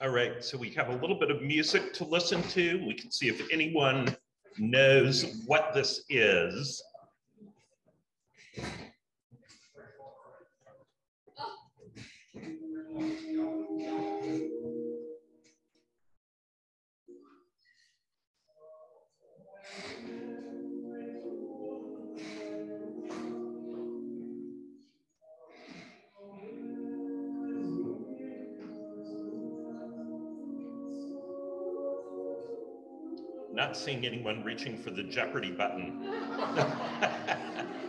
All right, so we have a little bit of music to listen to. We can see if anyone knows what this is. Not seeing anyone reaching for the Jeopardy button.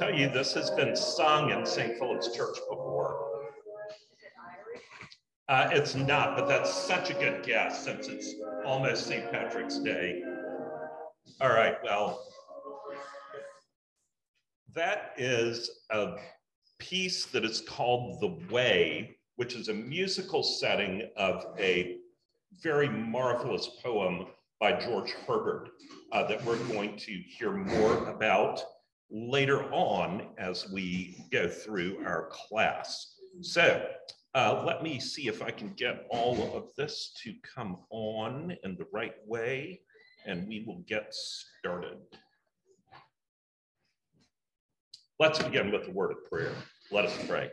tell you, this has been sung in St. Philip's Church before. Uh, it's not, but that's such a good guess since it's almost St. Patrick's Day. All right, well, that is a piece that is called The Way, which is a musical setting of a very marvelous poem by George Herbert uh, that we're going to hear more about later on as we go through our class. So uh, let me see if I can get all of this to come on in the right way and we will get started. Let's begin with a word of prayer. Let us pray.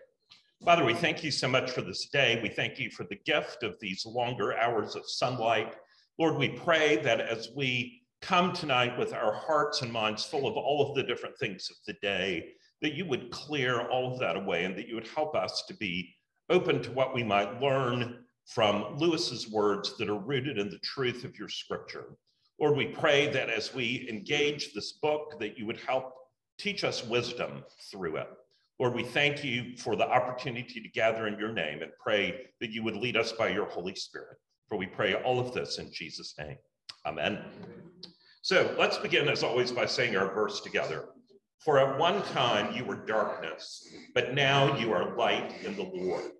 Father, we thank you so much for this day. We thank you for the gift of these longer hours of sunlight. Lord, we pray that as we come tonight with our hearts and minds full of all of the different things of the day, that you would clear all of that away and that you would help us to be open to what we might learn from Lewis's words that are rooted in the truth of your scripture. Lord, we pray that as we engage this book, that you would help teach us wisdom through it. Lord, we thank you for the opportunity to gather in your name and pray that you would lead us by your Holy Spirit. For we pray all of this in Jesus' name. Amen. So let's begin, as always, by saying our verse together. For at one time you were darkness, but now you are light in the Lord.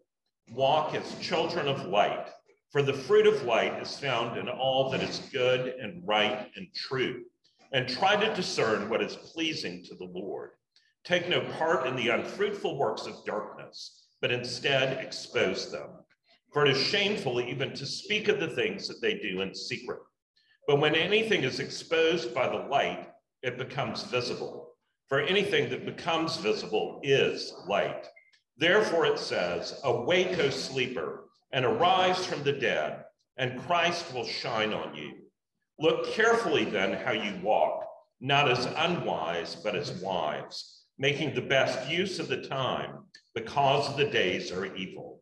Walk as children of light, for the fruit of light is found in all that is good and right and true. And try to discern what is pleasing to the Lord. Take no part in the unfruitful works of darkness, but instead expose them. For it is shameful even to speak of the things that they do in secret. But when anything is exposed by the light, it becomes visible. For anything that becomes visible is light. Therefore it says, Awake, O sleeper, and arise from the dead, and Christ will shine on you. Look carefully then how you walk, not as unwise, but as wise, making the best use of the time, because the days are evil.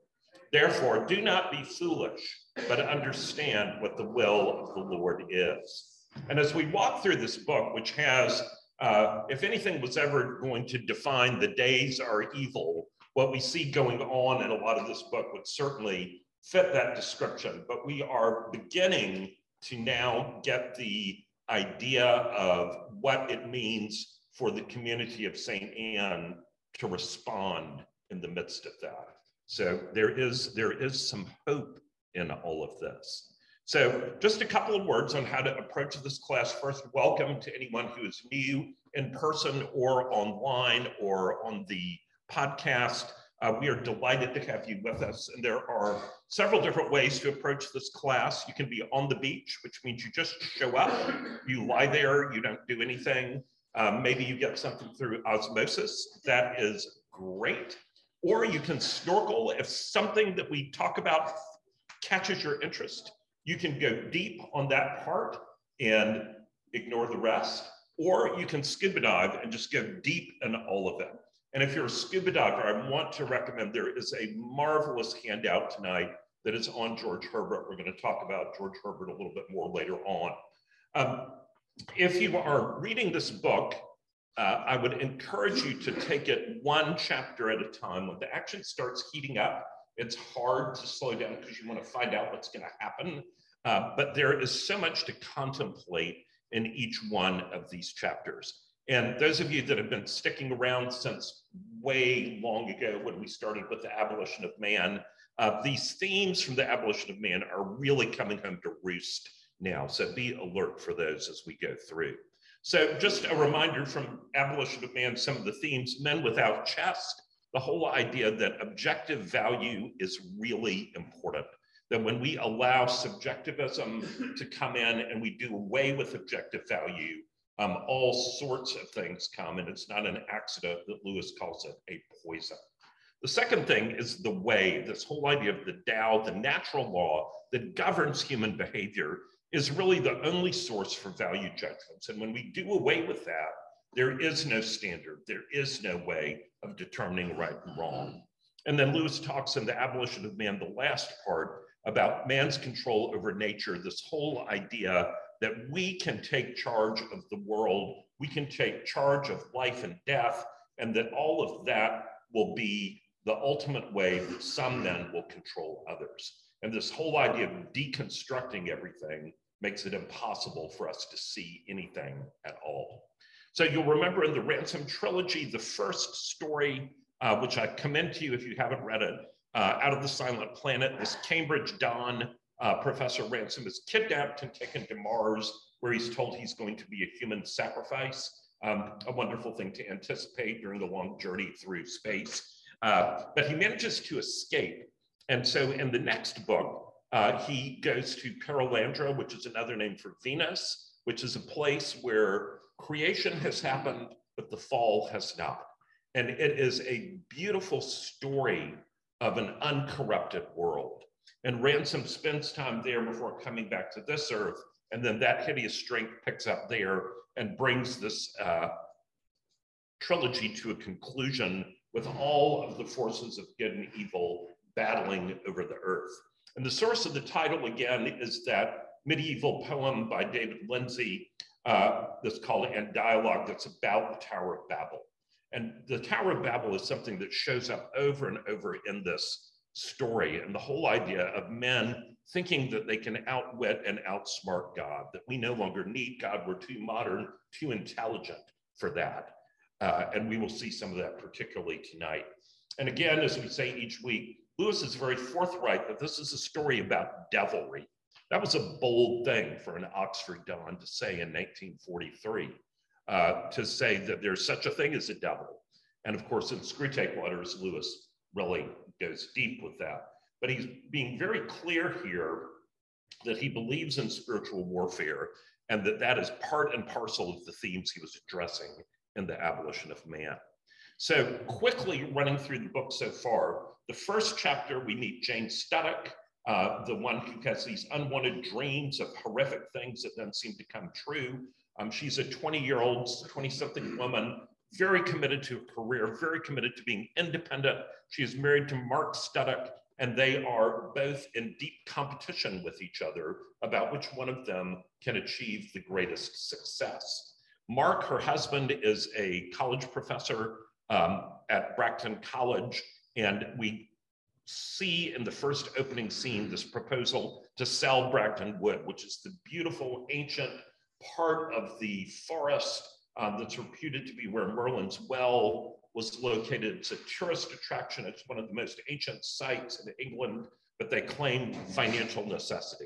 Therefore, do not be foolish but understand what the will of the Lord is. And as we walk through this book, which has, uh, if anything was ever going to define the days are evil, what we see going on in a lot of this book would certainly fit that description. But we are beginning to now get the idea of what it means for the community of St. Anne to respond in the midst of that. So there is, there is some hope in all of this. So just a couple of words on how to approach this class. First, welcome to anyone who is new in person or online or on the podcast. Uh, we are delighted to have you with us. And there are several different ways to approach this class. You can be on the beach, which means you just show up, you lie there, you don't do anything. Um, maybe you get something through osmosis. That is great. Or you can snorkel if something that we talk about catches your interest, you can go deep on that part and ignore the rest, or you can scuba dive and just go deep in all of it. And if you're a scuba diver, I want to recommend there is a marvelous handout tonight that is on George Herbert. We're going to talk about George Herbert a little bit more later on. Um, if you are reading this book, uh, I would encourage you to take it one chapter at a time. When the action starts heating up, it's hard to slow down because you want to find out what's going to happen. Uh, but there is so much to contemplate in each one of these chapters. And those of you that have been sticking around since way long ago when we started with the abolition of man, uh, these themes from the abolition of man are really coming home to roost now. So be alert for those as we go through. So just a reminder from abolition of man, some of the themes, men without chest, the whole idea that objective value is really important. That when we allow subjectivism to come in and we do away with objective value, um, all sorts of things come, and it's not an accident that Lewis calls it a poison. The second thing is the way, this whole idea of the Tao, the natural law that governs human behavior, is really the only source for value judgments. And when we do away with that, there is no standard, there is no way of determining right and wrong. And then Lewis talks in The Abolition of Man, the last part, about man's control over nature, this whole idea that we can take charge of the world, we can take charge of life and death, and that all of that will be the ultimate way that some men will control others. And this whole idea of deconstructing everything makes it impossible for us to see anything at all. So you'll remember in the Ransom trilogy, the first story, uh, which I commend to you if you haven't read it, uh, Out of the Silent Planet, this Cambridge Don, uh, Professor Ransom is kidnapped and taken to Mars, where he's told he's going to be a human sacrifice. Um, a wonderful thing to anticipate during the long journey through space. Uh, but he manages to escape. And so in the next book, uh, he goes to Perelandra, which is another name for Venus, which is a place where creation has happened, but the fall has not. And it is a beautiful story of an uncorrupted world. And Ransom spends time there before coming back to this earth. And then that hideous strength picks up there and brings this uh, trilogy to a conclusion with all of the forces of good and evil battling over the earth. And the source of the title, again, is that medieval poem by David Lindsay uh, that's called Ane Dialog that's about the Tower of Babel. And the Tower of Babel is something that shows up over and over in this story. And the whole idea of men thinking that they can outwit and outsmart God, that we no longer need God, we're too modern, too intelligent for that. Uh, and we will see some of that particularly tonight. And again, as we say each week, Lewis is very forthright that this is a story about devilry. That was a bold thing for an Oxford Don to say in 1943, uh, to say that there's such a thing as a devil. And of course, in Screwtape Letters, Lewis really goes deep with that. But he's being very clear here that he believes in spiritual warfare and that that is part and parcel of the themes he was addressing in the abolition of man. So quickly running through the book so far, the first chapter, we meet Jane Studdock, uh, the one who has these unwanted dreams of horrific things that then seem to come true. Um, she's a 20 year old, 20 something woman, very committed to a career, very committed to being independent. She is married to Mark Studdock, and they are both in deep competition with each other about which one of them can achieve the greatest success. Mark, her husband, is a college professor um, at Bracton College, and we see in the first opening scene this proposal to sell Bracton Wood, which is the beautiful ancient part of the forest um, that's reputed to be where Merlin's Well was located. It's a tourist attraction. It's one of the most ancient sites in England, but they claim financial necessity.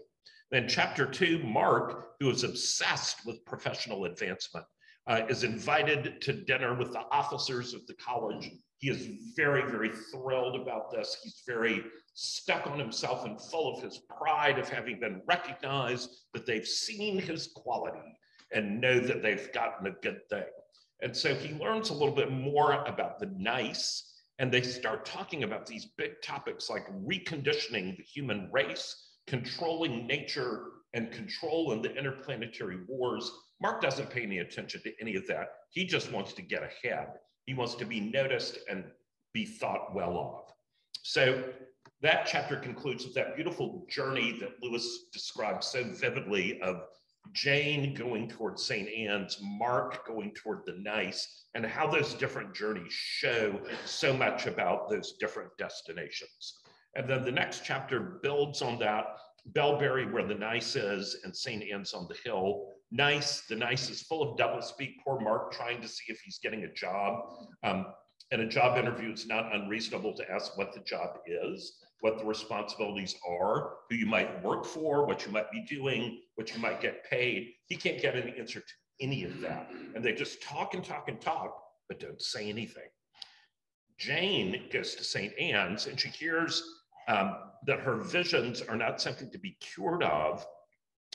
Then chapter two, Mark, who is obsessed with professional advancement, uh, is invited to dinner with the officers of the college. He is very, very thrilled about this. He's very stuck on himself and full of his pride of having been recognized, that they've seen his quality and know that they've gotten a good thing. And so he learns a little bit more about the nice, and they start talking about these big topics like reconditioning the human race, controlling nature, and control in the interplanetary wars. Mark doesn't pay any attention to any of that. He just wants to get ahead. He wants to be noticed and be thought well of. So that chapter concludes with that beautiful journey that Lewis describes so vividly of Jane going toward St. Anne's, Mark going toward the nice, and how those different journeys show so much about those different destinations. And then the next chapter builds on that Bellbury, where the nice is, and St. Anne's on the Hill. Nice, the nice is full of doublespeak. Poor Mark trying to see if he's getting a job. Um, in a job interview, it's not unreasonable to ask what the job is, what the responsibilities are, who you might work for, what you might be doing, what you might get paid. He can't get an answer to any of that. And they just talk and talk and talk, but don't say anything. Jane goes to St. Anne's and she hears um, that her visions are not something to be cured of,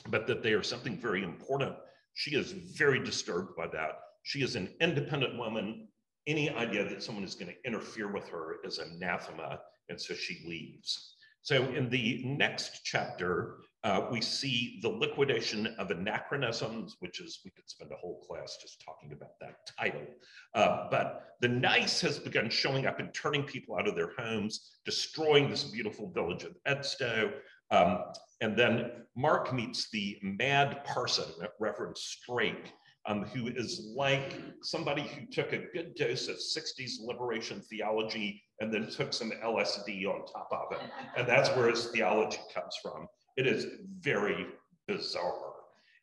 but that they are something very important. She is very disturbed by that. She is an independent woman any idea that someone is going to interfere with her is anathema, and so she leaves. So in the next chapter, uh, we see the liquidation of anachronisms, which is, we could spend a whole class just talking about that title. Uh, but the nice has begun showing up and turning people out of their homes, destroying this beautiful village of Edgestow. Um, and then Mark meets the mad parson, Reverend Straik, um, who is like somebody who took a good dose of 60s liberation theology and then took some LSD on top of it. And that's where his theology comes from. It is very bizarre.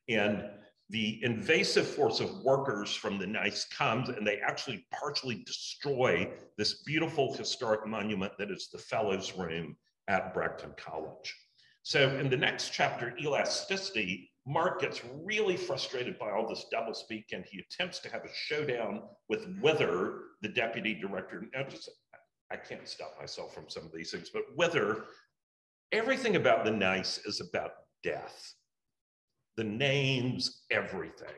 And the invasive force of workers from the NICE comes and they actually partially destroy this beautiful historic monument that is the Fellows Room at Bracton College. So in the next chapter, elasticity, Mark gets really frustrated by all this doublespeak and he attempts to have a showdown with Wither, the deputy director. I can't stop myself from some of these things, but Wither, everything about the nice is about death. The names, everything.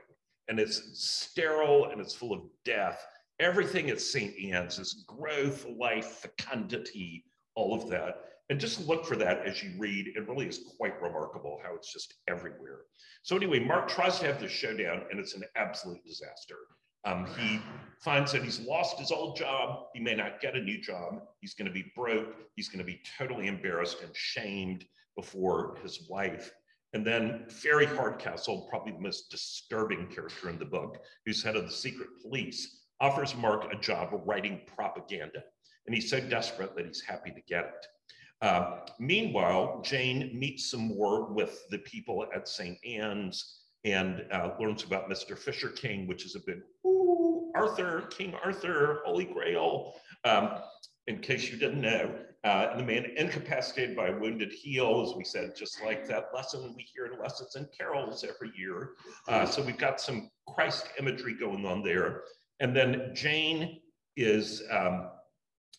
And it's sterile and it's full of death. Everything at St. Anne's is growth, life, fecundity, all of that. And just look for that as you read. It really is quite remarkable how it's just everywhere. So anyway, Mark tries to have this showdown and it's an absolute disaster. Um, he finds that he's lost his old job. He may not get a new job. He's going to be broke. He's going to be totally embarrassed and shamed before his wife. And then Fairy Hardcastle, probably the most disturbing character in the book, who's head of the secret police, offers Mark a job writing propaganda. And he's so desperate that he's happy to get it. Uh, meanwhile, Jane meets some more with the people at St. Anne's and uh, learns about Mr. Fisher King, which is a big, Arthur, King Arthur, Holy Grail, um, in case you didn't know. Uh, the man incapacitated by a wounded heel, as we said, just like that lesson we hear in lessons and carols every year. Uh, so we've got some Christ imagery going on there. And then Jane is um,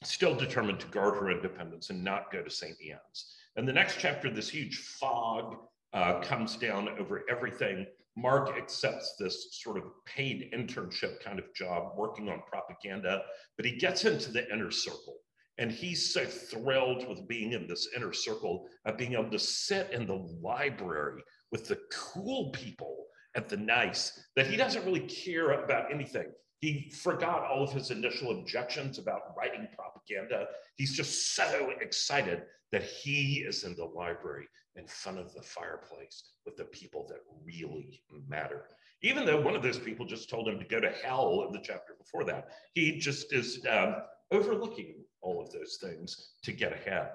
still determined to guard her independence and not go to St. Anne's. And the next chapter, this huge fog uh, comes down over everything. Mark accepts this sort of paid internship kind of job working on propaganda, but he gets into the inner circle. And he's so thrilled with being in this inner circle of being able to sit in the library with the cool people at the nice that he doesn't really care about anything. He forgot all of his initial objections about writing propaganda. He's just so excited that he is in the library in front of the fireplace with the people that really matter. Even though one of those people just told him to go to hell in the chapter before that, he just is um, overlooking all of those things to get ahead.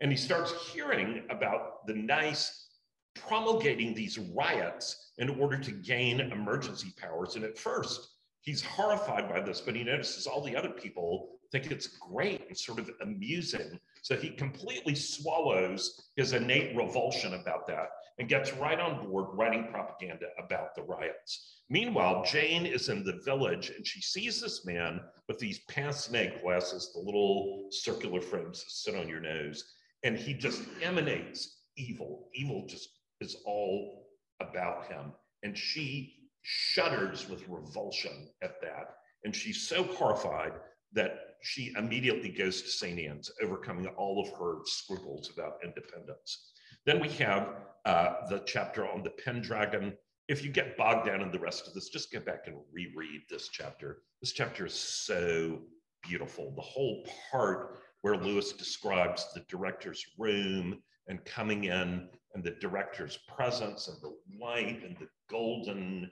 And he starts hearing about the nice promulgating these riots in order to gain emergency powers. And at first, he's horrified by this, but he notices all the other people think it's great and sort of amusing. So he completely swallows his innate revulsion about that and gets right on board writing propaganda about the riots. Meanwhile, Jane is in the village and she sees this man with these pince nez glasses, the little circular frames that sit on your nose, and he just emanates evil. Evil just is all about him. And she shudders with revulsion at that. And she's so horrified that she immediately goes to St. Anne's, overcoming all of her scruples about independence. Then we have uh, the chapter on the Pendragon. If you get bogged down in the rest of this, just get back and reread this chapter. This chapter is so beautiful. The whole part where Lewis describes the director's room and coming in and the director's presence and the light and the golden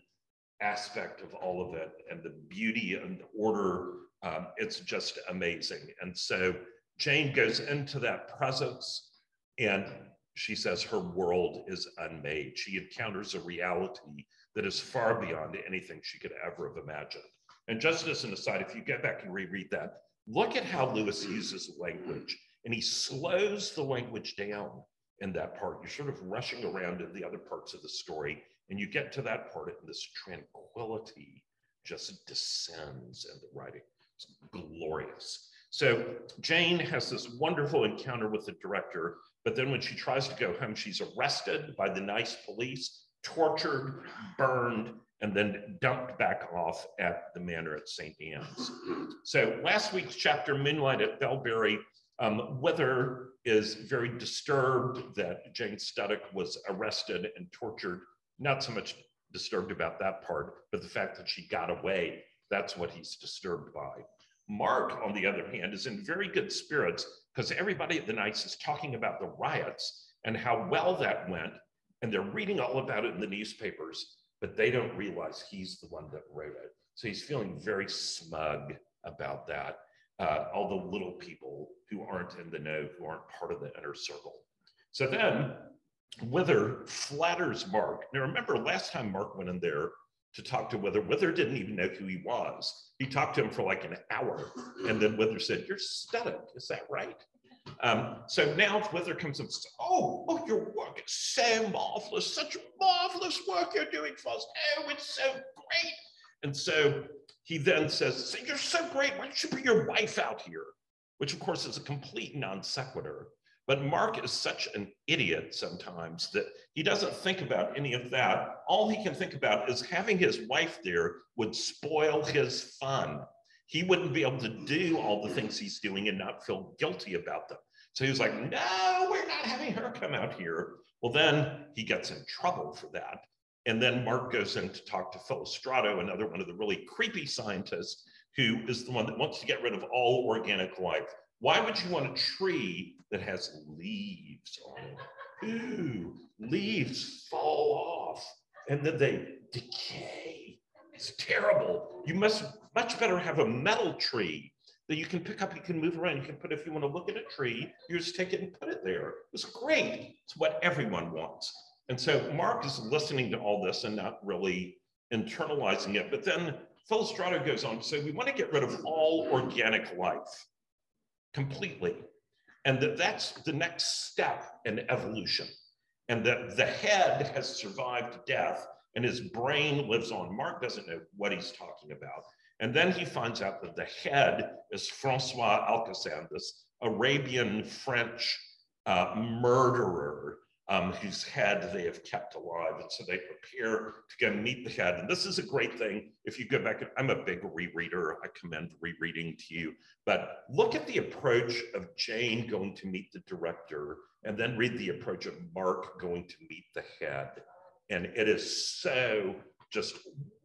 aspect of all of it and the beauty and the order. Um, it's just amazing. And so Jane goes into that presence and she says her world is unmade. She encounters a reality that is far beyond anything she could ever have imagined. And just as an aside, if you get back and reread that, look at how Lewis uses language and he slows the language down in that part. You're sort of rushing around in the other parts of the story, and you get to that part, and this tranquility just descends in the writing. It's glorious. So Jane has this wonderful encounter with the director, but then when she tries to go home, she's arrested by the nice police, tortured, burned, and then dumped back off at the manor at St. Anne's. So last week's chapter, Moonlight at Bellbury, um, Wither is very disturbed that Jane Studdock was arrested and tortured. Not so much disturbed about that part, but the fact that she got away, that's what he's disturbed by. Mark, on the other hand, is in very good spirits because everybody at the NICE is talking about the riots and how well that went. And they're reading all about it in the newspapers, but they don't realize he's the one that wrote it. So he's feeling very smug about that. Uh, all the little people who aren't in the know, who aren't part of the inner circle. So then Wither flatters Mark. Now remember, last time Mark went in there to talk to Wither, Wither didn't even know who he was. He talked to him for like an hour, and then Wither said, "You're Studdock, is that right?" Um, so now Wither comes up and says, "Oh, oh, your work is so marvelous, such marvelous work you're doing for us. Oh, it's so great." And so he then says, so "You're so great. Why don't you bring your wife out here?" Which, of course, is a complete non sequitur. But Mark is such an idiot sometimes that he doesn't think about any of that. All he can think about is having his wife there would spoil his fun. He wouldn't be able to do all the things he's doing and not feel guilty about them. So he was like, no, we're not having her come out here. Well, then he gets in trouble for that. And then Mark goes in to talk to Filostrato, another one of the really creepy scientists, who is the one that wants to get rid of all organic life. Why would you want a tree that has leaves on it? Ooh, leaves fall off and then they decay. It's terrible. You must much better have a metal tree that you can pick up, you can move around. You can put, if you want to look at a tree, you just take it and put it there. It's great. It's what everyone wants. And so Mark is listening to all this and not really internalizing it. But then Filostrato goes on to say, we want to get rid of all organic life completely. And that that's the next step in evolution. And that the head has survived death and his brain lives on. Mark doesn't know what he's talking about. And then he finds out that the head is Francois Alcasan, this Arabian French uh, murderer um, whose head they have kept alive. And so they prepare to go meet the head. And this is a great thing. If you go back, I'm a big rereader. I commend rereading to you. But look at the approach of Jane going to meet the director, and then read the approach of Mark going to meet the head. And it is so just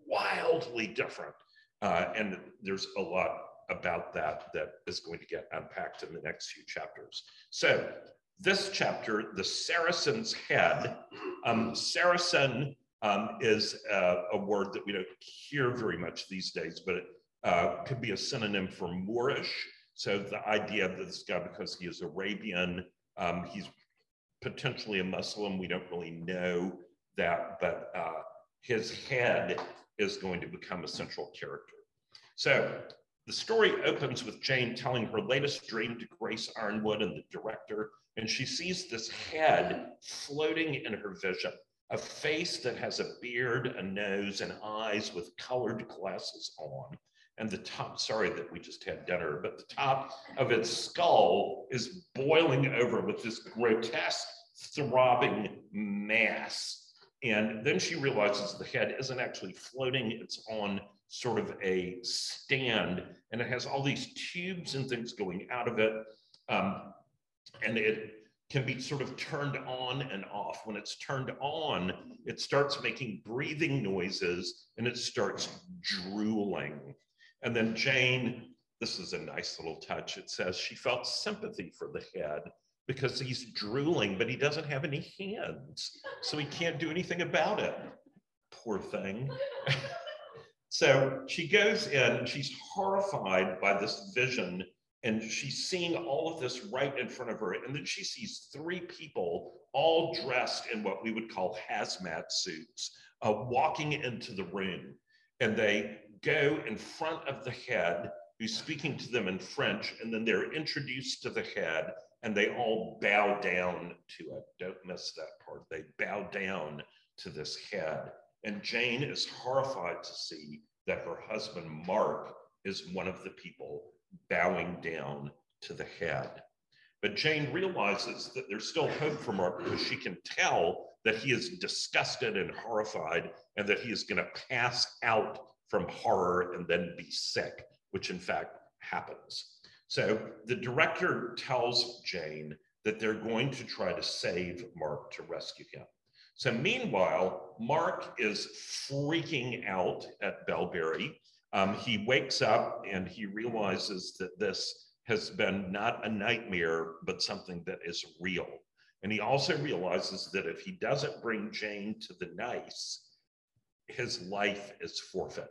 wildly different. Uh, and there's a lot about that that is going to get unpacked in the next few chapters. So this chapter, the Saracen's head. Um, Saracen um, is uh, a word that we don't hear very much these days, but it uh, could be a synonym for Moorish. So the idea that this guy, because he is Arabian, um, he's potentially a Muslim. We don't really know that, but uh, his head is going to become a central character. So the story opens with Jane telling her latest dream to Grace Ironwood and the director and she sees this head floating in her vision, a face that has a beard, a nose, and eyes with colored glasses on. And the top, sorry that we just had dinner, but the top of its skull is boiling over with this grotesque, throbbing mass. And then she realizes the head isn't actually floating, it's on sort of a stand, and it has all these tubes and things going out of it. Um, and it can be sort of turned on and off. When it's turned on, it starts making breathing noises and it starts drooling. And then Jane, this is a nice little touch. It says she felt sympathy for the head because he's drooling, but he doesn't have any hands. So he can't do anything about it. Poor thing. so she goes in, and she's horrified by this vision and she's seeing all of this right in front of her. And then she sees three people all dressed in what we would call hazmat suits, uh, walking into the room. And they go in front of the head who's speaking to them in French, and then they're introduced to the head and they all bow down to it. Don't miss that part. They bow down to this head. And Jane is horrified to see that her husband, Mark, is one of the people bowing down to the head. But Jane realizes that there's still hope for Mark because she can tell that he is disgusted and horrified and that he is going to pass out from horror and then be sick, which in fact happens. So the director tells Jane that they're going to try to save Mark to rescue him. So meanwhile, Mark is freaking out at Bellbury. Um, he wakes up and he realizes that this has been not a nightmare, but something that is real. And he also realizes that if he doesn't bring Jane to the nice, his life is forfeit.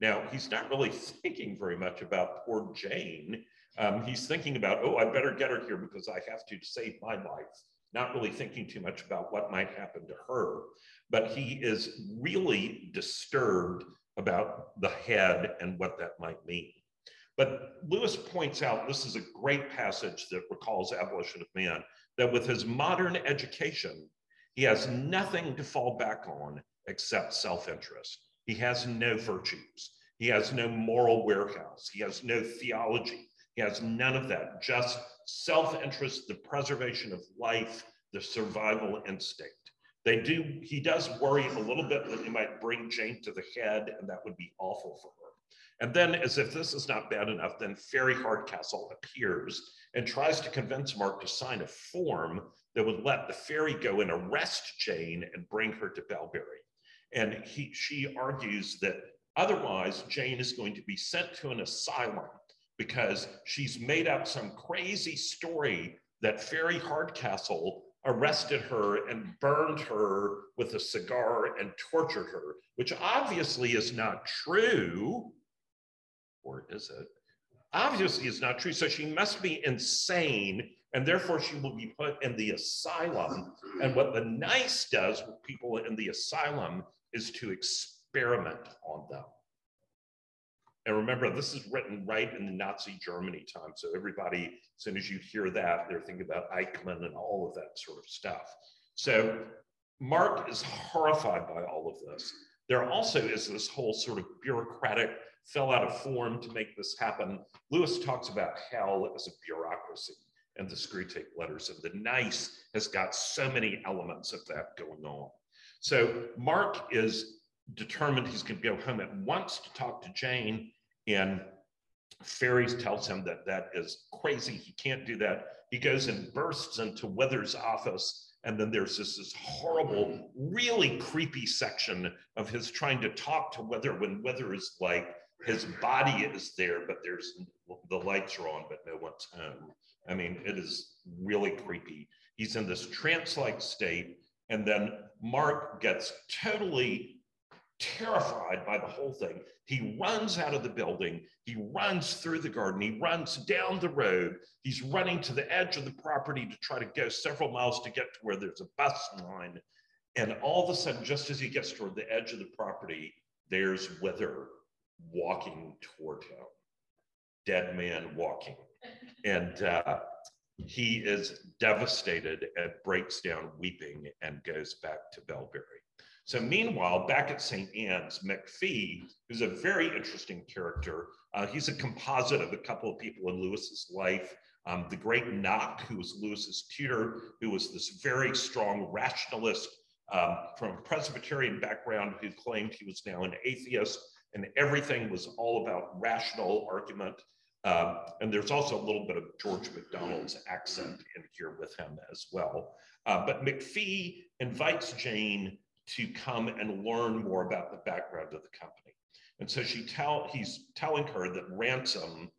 Now, he's not really thinking very much about poor Jane. Um, he's thinking about, oh, I better get her here because I have to, to save my life, not really thinking too much about what might happen to her. But he is really disturbed about the head and what that might mean. But Lewis points out this is a great passage that recalls Abolition of Man, that with his modern education, he has nothing to fall back on except self interest. He has no virtues, he has no moral warehouse, he has no theology, he has none of that, just self interest, the preservation of life, the survival instinct. They do, he does worry a little bit that he might bring Jane to the head, and that would be awful for her. And then, as if this is not bad enough, then Fairy Hardcastle appears and tries to convince Mark to sign a form that would let the fairy go and arrest Jane and bring her to Bellbury. And he, she argues that otherwise Jane is going to be sent to an asylum because she's made up some crazy story that Fairy Hardcastle arrested her and burned her with a cigar and tortured her, which obviously is not true or is it? Obviously, it's not true. So she must be insane, and therefore she will be put in the asylum. And what the nice does with people in the asylum is to experiment on them. And remember, this is written right in the Nazi Germany time. So everybody, as soon as you hear that, they're thinking about Eichmann and all of that sort of stuff. So Mark is horrified by all of this. There also is this whole sort of bureaucratic fell out of form to make this happen. Lewis talks about hell as a bureaucracy and the Screwtape letters, and the nice has got so many elements of that going on. So Mark is determined he's going to go home at once to talk to Jane, and Fairies tells him that that is crazy. He can't do that. He goes and bursts into Wither's office and then there's this, this horrible, really creepy section of his trying to talk to Wither when Wither is like, his body is there, but there's the lights are on, but no one's home. I mean, it is really creepy. He's in this trance like state. And then Mark gets totally terrified by the whole thing. He runs out of the building. He runs through the garden. He runs down the road. He's running to the edge of the property to try to go several miles to get to where there's a bus line. And all of a sudden, just as he gets toward the edge of the property, there's Wither walking toward him, dead man walking. And uh, he is devastated and breaks down weeping and goes back to Bellbury. So, meanwhile, back at St. Anne's, MacPhee, who's a very interesting character, uh, he's a composite of a couple of people in Lewis's life. Um, the great Knock, who was Lewis's tutor, who was this very strong rationalist um, from a Presbyterian background who claimed he was now an atheist and everything was all about rational argument. Um, and there's also a little bit of George MacDonald's accent in here with him as well. Uh, but MacPhee invites Jane to come and learn more about the background of the company. And so she tell he's telling her that Ransom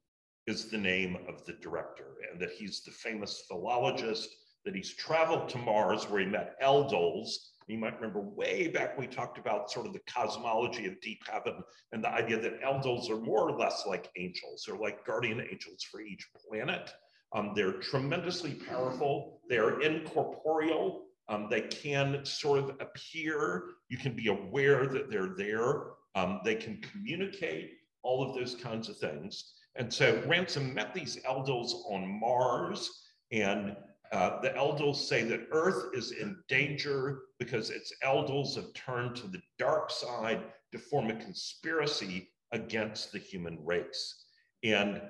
is the name of the director and that he's the famous philologist, that he's traveled to Mars where he met Eldils, you might remember way back we talked about sort of the cosmology of deep heaven and the idea that Eldils are more or less like angels They're like guardian angels for each planet. Um, they're tremendously powerful. They are incorporeal. Um, they can sort of appear. You can be aware that they're there. Um, they can communicate, all of those kinds of things. And so Ransom met these Eldils on Mars, and uh, the Eldils say that Earth is in danger because its Eldils have turned to the dark side to form a conspiracy against the human race. And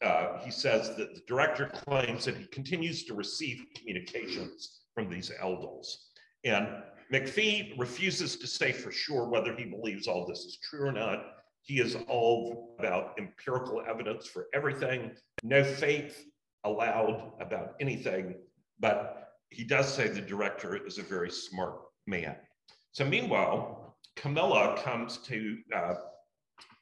uh, he says that the director claims that he continues to receive communications from these eldils. And MacPhee refuses to say for sure whether he believes all this is true or not. He is all about empirical evidence for everything, no faith allowed about anything, but he does say the director is a very smart man. So meanwhile, Camilla comes to uh,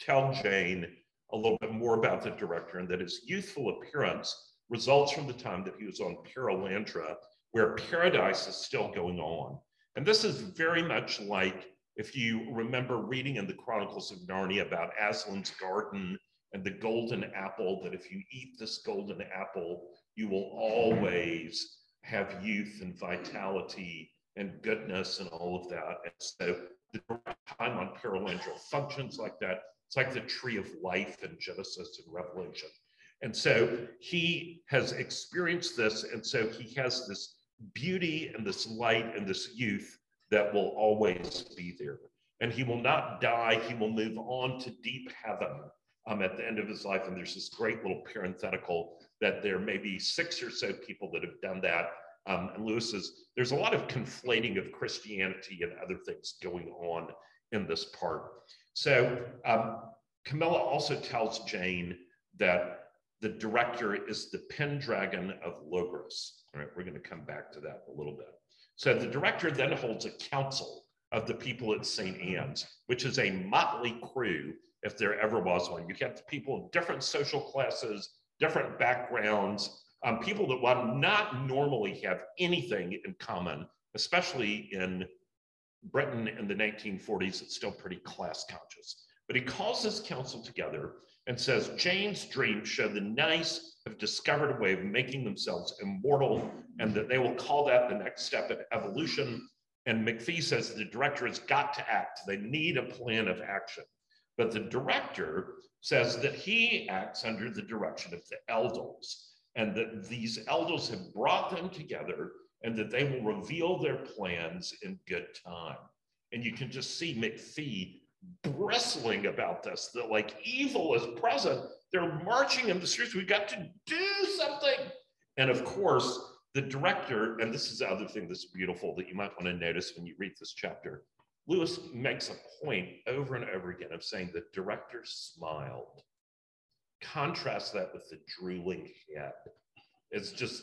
tell Jane a little bit more about the director and that his youthful appearance results from the time that he was on Perelandra, where paradise is still going on. And this is very much like if you remember reading in the Chronicles of Narnia about Aslan's garden and the golden apple, that if you eat this golden apple, you will always have youth and vitality and goodness and all of that. And so the time on Perelandra functions like that. It's like the tree of life in Genesis and Revelation. And so he has experienced this. And so he has this beauty and this light and this youth that will always be there. And he will not die. He will move on to deep heaven um, at the end of his life. And there's this great little parenthetical that there may be six or so people that have done that. Um, and Lewis says there's a lot of conflating of Christianity and other things going on in this part. So um, Camilla also tells Jane that the director is the Pendragon of Logres. All right, we're going to come back to that a little bit. So the director then holds a council of the people at St. Anne's, which is a motley crew, if there ever was one. You have people of different social classes, different backgrounds, um, people that would not normally have anything in common, especially in Britain in the 1940s, it's still pretty class conscious. But he calls this council together and says Jane's dreams show the nice have discovered a way of making themselves immortal and that they will call that the next step in evolution. And MacPhee says the director has got to act. They need a plan of action. But the director says that he acts under the direction of the eldils and that these eldils have brought them together and that they will reveal their plans in good time. And you can just see MacPhee bristling about this that like evil is present. They're marching in the streets. We've got to do something. And of course, the director, and this is the other thing that's beautiful that you might want to notice when you read this chapter. Lewis makes a point over and over again of saying the director smiled. Contrast that with the drooling head. It's just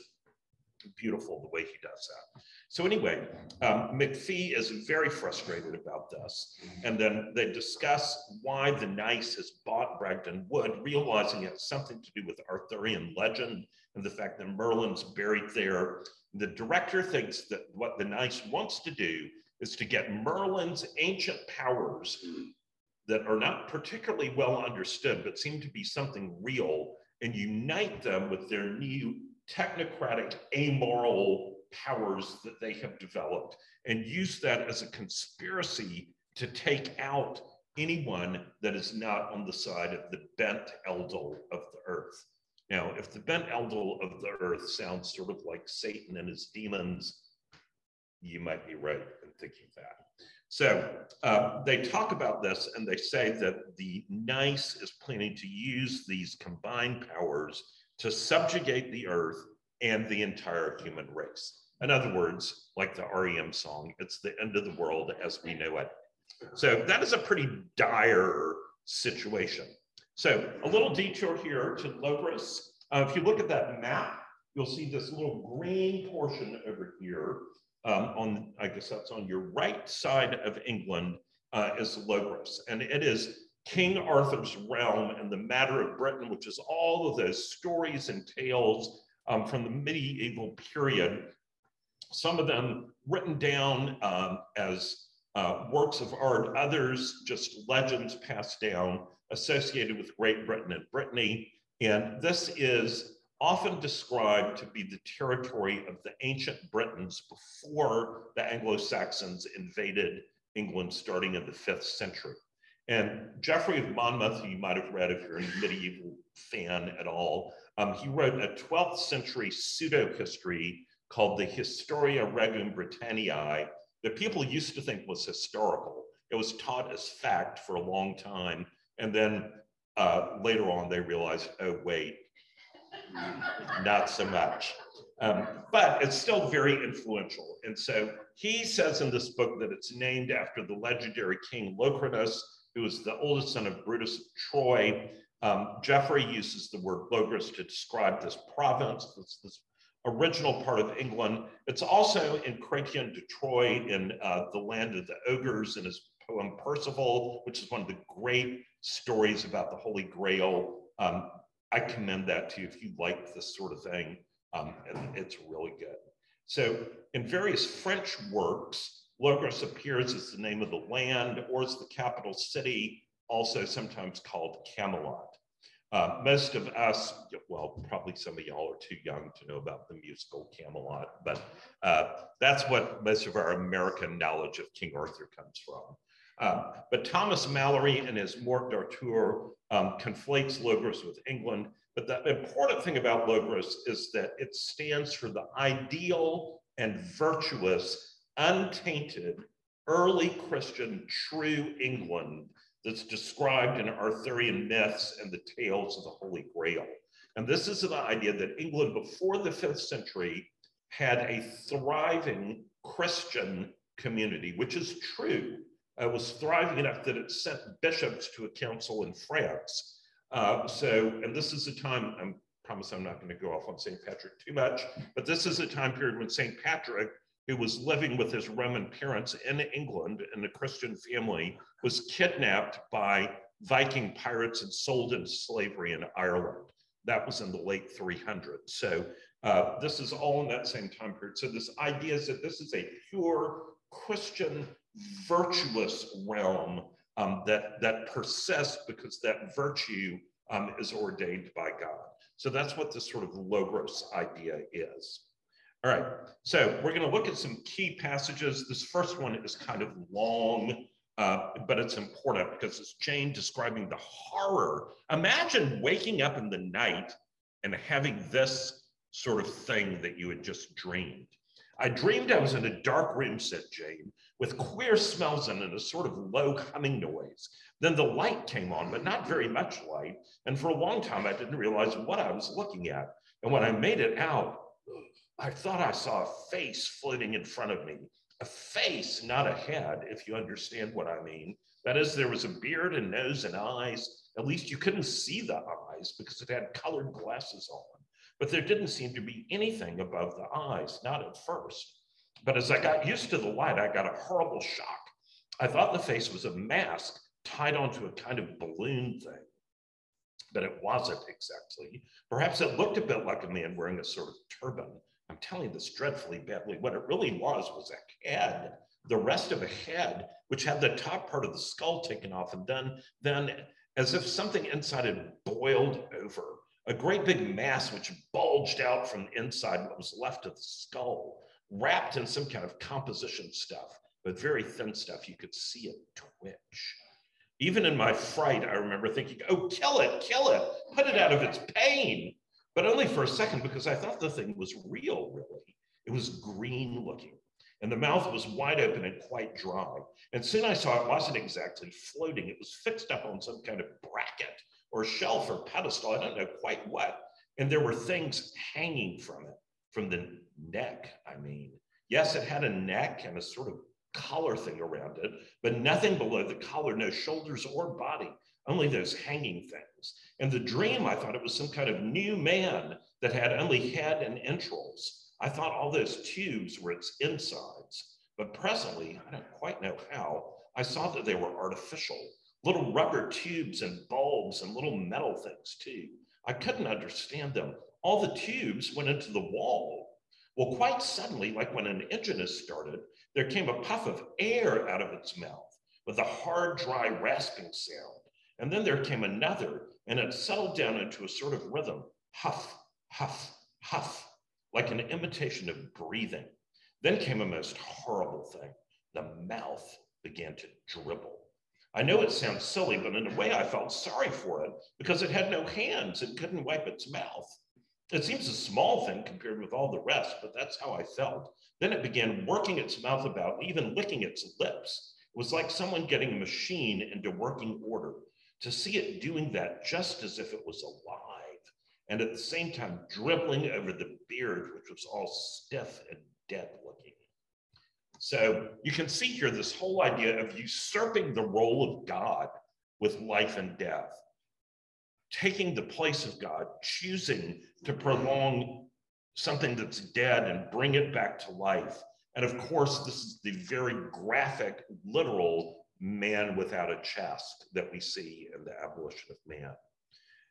beautiful the way he does that. So anyway, um, MacPhee is very frustrated about this. And then they discuss why the Nice has bought Bracton Wood, realizing it has something to do with Arthurian legend and the fact that Merlin's buried there. The director thinks that what the Nice wants to do is to get Merlin's ancient powers that are not particularly well understood, but seem to be something real, and unite them with their new technocratic, amoral powers that they have developed and use that as a conspiracy to take out anyone that is not on the side of the bent eldil of the earth. Now, if the bent eldil of the earth sounds sort of like Satan and his demons, you might be right in thinking that. So uh, they talk about this and they say that the NICE is planning to use these combined powers to subjugate the earth and the entire human race. In other words, like the REM song, it's the end of the world as we know it. So that is a pretty dire situation. So a little detour here to Logres. Uh, if you look at that map, you'll see this little green portion over here um, on, I guess that's on your right side of England uh, is Logres. And it is King Arthur's realm and the matter of Britain, which is all of those stories and tales um, from the medieval period, some of them written down um, as uh, works of art, others just legends passed down associated with Great Britain and Brittany. And this is often described to be the territory of the ancient Britons before the Anglo-Saxons invaded England starting in the fifth century. And Geoffrey of Monmouth, you might have read if you're a medieval fan at all, um, he wrote a 12th century pseudo-history called the Historia Regum Britanniae that people used to think was historical. It was taught as fact for a long time. And then uh, later on, they realized, oh, wait, not so much. Um, but it's still very influential. And so he says in this book that it's named after the legendary king Locrinus, who was the oldest son of Brutus of Troy. Um, Geoffrey uses the word Logres to describe this province, this, this original part of England. It's also in Chrétien de Troyes in uh, the land of the ogres in his poem Percival, which is one of the great stories about the Holy Grail. Um, I commend that to you if you like this sort of thing. Um, it's really good. So in various French works, Logres appears as the name of the land or as the capital city, also sometimes called Camelot. Uh, most of us, well, probably some of y'all are too young to know about the musical Camelot, but uh, that's what most of our American knowledge of King Arthur comes from. Um, but Thomas Malory in his Morte d'Arthur um, conflates Logres with England. But the important thing about Logres is that it stands for the ideal and virtuous, untainted, early Christian, true England that's described in Arthurian myths and the tales of the Holy Grail. And this is the idea that England before the fifth century had a thriving Christian community, which is true It was thriving enough that it sent bishops to a council in France. Uh, so, and this is a time, I promise I'm not going to go off on St. Patrick too much, but this is a time period when St. Patrick, who was living with his Roman parents in England in a Christian family, was kidnapped by Viking pirates and sold into slavery in Ireland. That was in the late 300s. So uh, this is all in that same time period. So this idea is that this is a pure Christian virtuous realm um, that, that persists because that virtue um, is ordained by God. So that's what this sort of Logres idea is. All right, so we're going to look at some key passages. This first one is kind of long, uh, but it's important because it's Jane describing the horror. Imagine waking up in the night and having this sort of thing that you had just dreamed. I dreamed I was in a dark room, said Jane, with queer smells in and a sort of low humming noise. Then the light came on, but not very much light. And for a long time, I didn't realize what I was looking at. And when I made it out, I thought I saw a face floating in front of me. A face, not a head, if you understand what I mean. That is, there was a beard and nose and eyes. At least you couldn't see the eyes because it had colored glasses on. But there didn't seem to be anything above the eyes, not at first. But as I got used to the light, I got a horrible shock. I thought the face was a mask tied onto a kind of balloon thing, but it wasn't exactly. Perhaps it looked a bit like a man wearing a sort of turban. I'm telling this dreadfully badly. What it really was was a head, the rest of a head, which had the top part of the skull taken off, and then, then as if something inside had boiled over a great big mass which bulged out from the inside what was left of the skull, wrapped in some kind of composition stuff, but very thin stuff. You could see it twitch. Even in my fright, I remember thinking, oh, kill it, kill it, put it out of its pain. But only for a second because I thought the thing was real, really. It was green looking and the mouth was wide open and quite dry. And soon I saw it wasn't exactly floating, it was fixed up on some kind of bracket or shelf or pedestal, I don't know quite what. And there were things hanging from it, from the neck, I mean. Yes, it had a neck and a sort of collar thing around it, but nothing below the collar, no shoulders or body, only those hanging things. And the dream, I thought it was some kind of new man that had only head and entrails. I thought all those tubes were its insides, but presently, I don't quite know how, I saw that they were artificial little rubber tubes and bulbs and little metal things too. I couldn't understand them. All the tubes went into the wall. Well, quite suddenly, like when an engine is started, there came a puff of air out of its mouth with a hard, dry, rasping sound. And then there came another, and it settled down into a sort of rhythm huff, huff, huff, like an imitation of breathing. Then came a most horrible thing. The mouth began to dribble. I know it sounds silly, but in a way I felt sorry for it because it had no hands and couldn't wipe its mouth. It seems a small thing compared with all the rest, but that's how I felt. Then it began working its mouth about even licking its lips. It was like someone getting a machine into working order. To see it doing that just as if it was alive, and at the same time dribbling over the beard, which was all stiff and dead looking. So you can see here this whole idea of usurping the role of God with life and death, taking the place of God, choosing to prolong something that's dead and bring it back to life. And of course, this is the very graphic, literal man without a chest that we see in the abolition of man.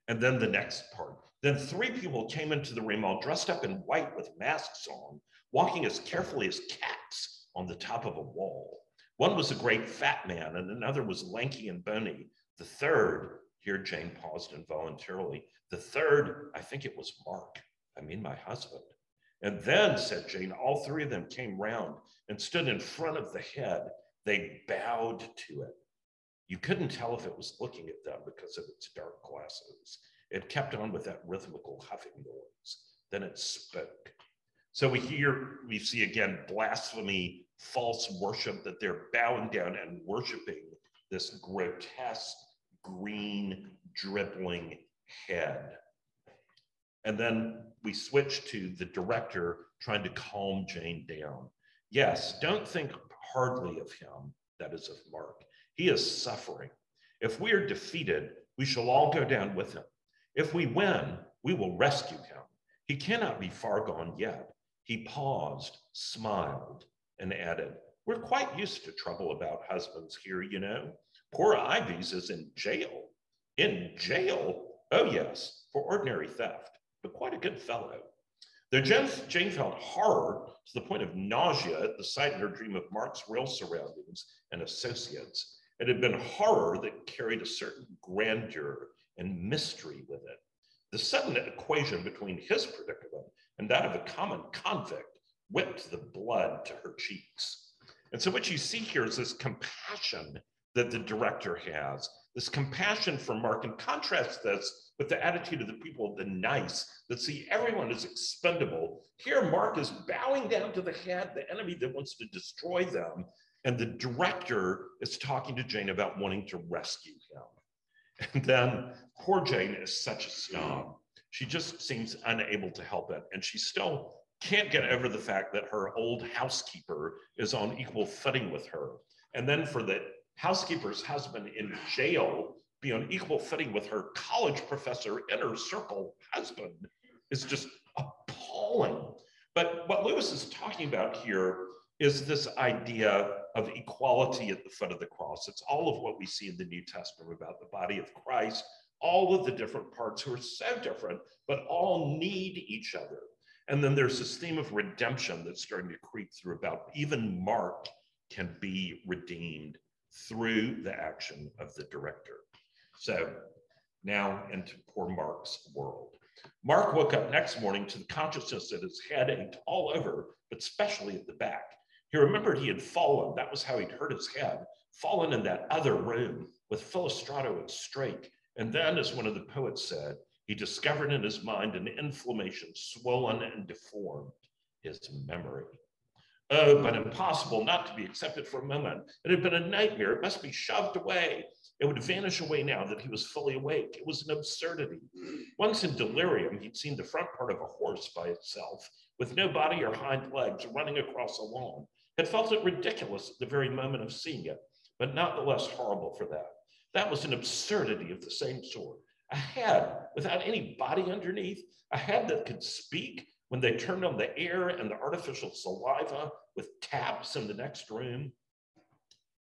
And then the next part. Then three people came into the room all dressed up in white with masks on, walking as carefully as cats on the top of a wall. One was a great fat man, and another was lanky and bony. The third, here Jane paused involuntarily, the third, I think it was Mark, I mean my husband. And then, said Jane, all three of them came round and stood in front of the head. They bowed to it. You couldn't tell if it was looking at them because of its dark glasses. It kept on with that rhythmical huffing noise. Then it spoke. So we hear, we see again blasphemy, false worship, that they're bowing down and worshiping this grotesque, green, dribbling head. And then we switch to the director trying to calm Jane down. Yes, don't think hardly of him, that is of Mark. He is suffering. If we are defeated, we shall all go down with him. If we win, we will rescue him. He cannot be far gone yet. He paused, smiled, and added, We're quite used to trouble about husbands here, you know. Poor Ives is in jail. In jail? Oh, yes, for ordinary theft, but quite a good fellow. Though Jane, felt horror to the point of nausea at the sight in her dream of Mark's real surroundings and associates, it had been horror that carried a certain grandeur and mystery with it. The sudden equation between his predicament and that of a common convict whipped the blood to her cheeks. And so, what you see here is this compassion that the director has, this compassion for Mark, and contrast this with the attitude of the people, the NICE, that see everyone as expendable. Here, Mark is bowing down to the head, the enemy that wants to destroy them. And the director is talking to Jane about wanting to rescue him. And then poor Jane is such a snob she just seems unable to help it. And she still can't get over the fact that her old housekeeper is on equal footing with her. And then for the housekeeper's husband in jail be on equal footing with her college professor inner circle husband is just appalling. But what Lewis is talking about here is this idea of equality at the foot of the cross. It's all of what we see in the New Testament about the body of Christ all of the different parts who are so different, but all need each other. And then there's this theme of redemption that's starting to creep through about even Mark can be redeemed through the action of the director. So now into poor Mark's world. Mark woke up next morning to the consciousness that his head ached all over, but especially at the back. He remembered he had fallen. That was how he'd hurt his head, fallen in that other room with Filostrato and Straik and then, as one of the poets said, he discovered in his mind an inflammation swollen and deformed his memory. Oh, but impossible not to be accepted for a moment. It had been a nightmare. It must be shoved away. It would vanish away now that he was fully awake. It was an absurdity. Once in delirium, he'd seen the front part of a horse by itself, with no body or hind legs, running across a lawn. Had felt it ridiculous at the very moment of seeing it, but not the less horrible for that. That was an absurdity of the same sort. A head without any body underneath, a head that could speak when they turned on the air and the artificial saliva with taps in the next room.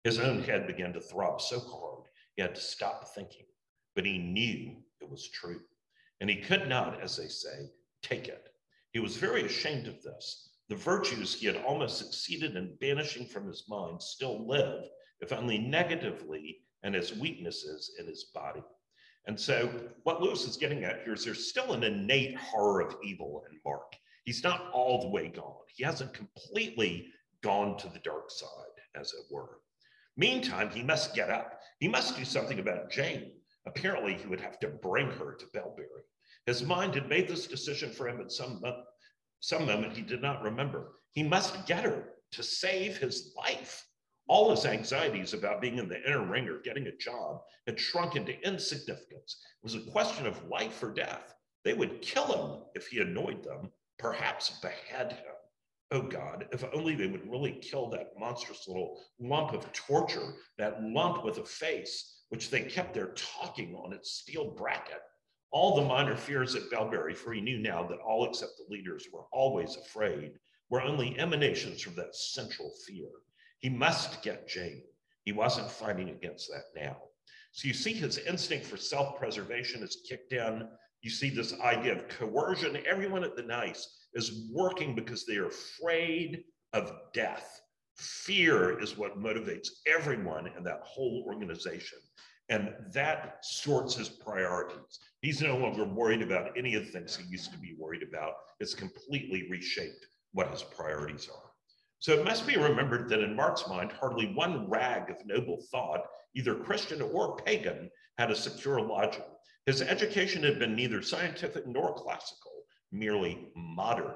His own head began to throb so hard he had to stop thinking, but he knew it was true. And he could not, as they say, take it. He was very ashamed of this. The virtues he had almost succeeded in banishing from his mind still lived, if only negatively, and as weaknesses in his body. And so what Lewis is getting at here is there's still an innate horror of evil in Mark. He's not all the way gone. He hasn't completely gone to the dark side, as it were. Meantime, he must get up. He must do something about Jane. Apparently, he would have to bring her to Belbury. His mind had made this decision for him at some, some moment he did not remember. He must get her to save his life. All his anxieties about being in the inner ring or getting a job had shrunk into insignificance. It was a question of life or death. They would kill him if he annoyed them, perhaps behead him. Oh God, if only they would really kill that monstrous little lump of torture, that lump with a face, which they kept there talking on its steel bracket. All the minor fears at Belbury, for he knew now that all except the leaders were always afraid, were only emanations from that central fear. He must get Jane. He wasn't fighting against that now. So you see his instinct for self-preservation is kicked in. You see this idea of coercion. Everyone at the NICE is working because they are afraid of death. Fear is what motivates everyone in that whole organization. And that sorts his priorities. He's no longer worried about any of the things he used to be worried about. It's completely reshaped what his priorities are. So it must be remembered that in Mark's mind, hardly one rag of noble thought, either Christian or pagan, had a secure lodging. His education had been neither scientific nor classical, merely modern.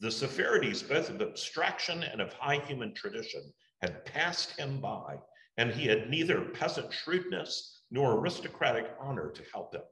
The severities, both of abstraction and of high human tradition, had passed him by, and he had neither peasant shrewdness nor aristocratic honor to help him.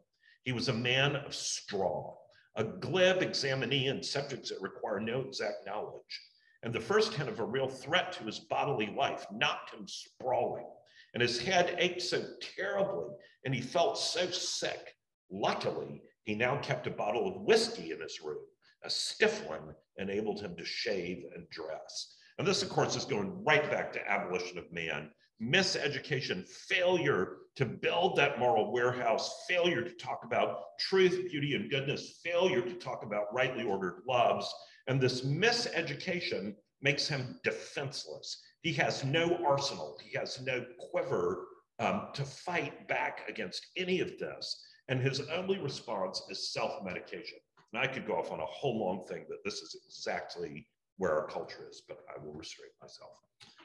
He was a man of straw, a glib examinee in subjects that require no exact knowledge. And the first hint of a real threat to his bodily life knocked him sprawling. And his head ached so terribly, and he felt so sick. Luckily, he now kept a bottle of whiskey in his room. A stiff one enabled him to shave and dress. And this, of course, is going right back to abolition of man, miseducation, failure to build that moral warehouse, failure to talk about truth, beauty, and goodness, failure to talk about rightly ordered loves. And this miseducation makes him defenseless. He has no arsenal, he has no quiver um, to fight back against any of this. And his only response is self medication. And I could go off on a whole long thing that this is exactly where our culture is, but I will restrain myself.